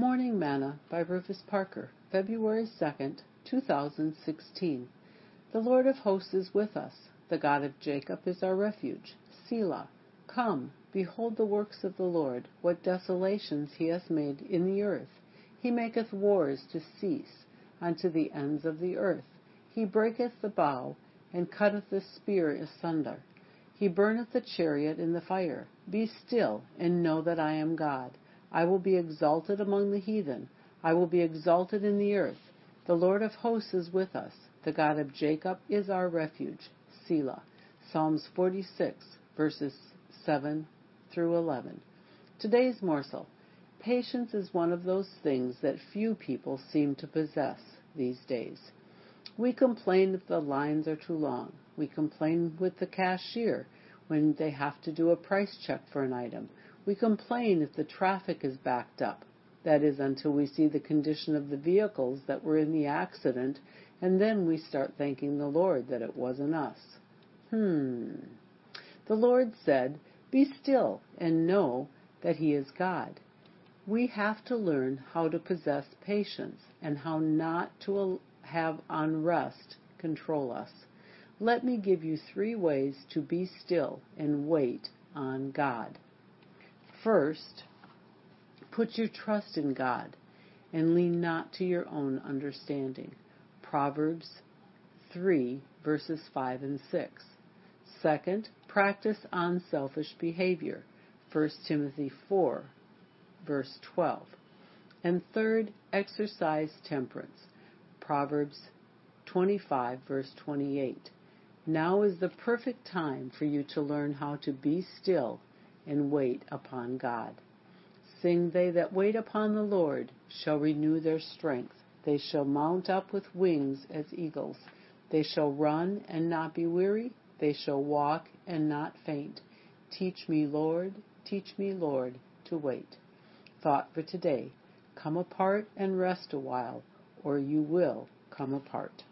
Morning Manna by Rufus Parker, February 2nd, 2016. The Lord of hosts is with us. The God of Jacob is our refuge. Selah. Come, behold the works of the Lord, what desolations he hath made in the earth. He maketh wars to cease unto the ends of the earth. He breaketh the bow, and cutteth the spear asunder. He burneth the chariot in the fire. Be still, and know that I am God. I will be exalted among the heathen. I will be exalted in the earth. The Lord of hosts is with us. The God of Jacob is our refuge. Selah. Psalms 46, verses 7 through 11. Today's morsel. Patience is one of those things that few people seem to possess these days. We complain if the lines are too long. We complain with the cashier when they have to do a price check for an item. We complain if the traffic is backed up. That is until we see the condition of the vehicles that were in the accident, and then we start thanking the Lord that it wasn't us. Hmm. The Lord said, Be still and know that He is God. We have to learn how to possess patience and how not to have unrest control us. Let me give you three ways to be still and wait on God. First, put your trust in God and lean not to your own understanding. Proverbs 3 verses 5 and 6. Second, practice unselfish behavior. 1 Timothy 4 verse 12. And third, exercise temperance. Proverbs 25 verse 28. Now is the perfect time for you to learn how to be still and wait upon God. Sing they that wait upon the Lord shall renew their strength. They shall mount up with wings as eagles. They shall run and not be weary. They shall walk and not faint. Teach me, Lord, teach me, Lord, to wait. Thought for today. Come apart and rest a while, or you will come apart.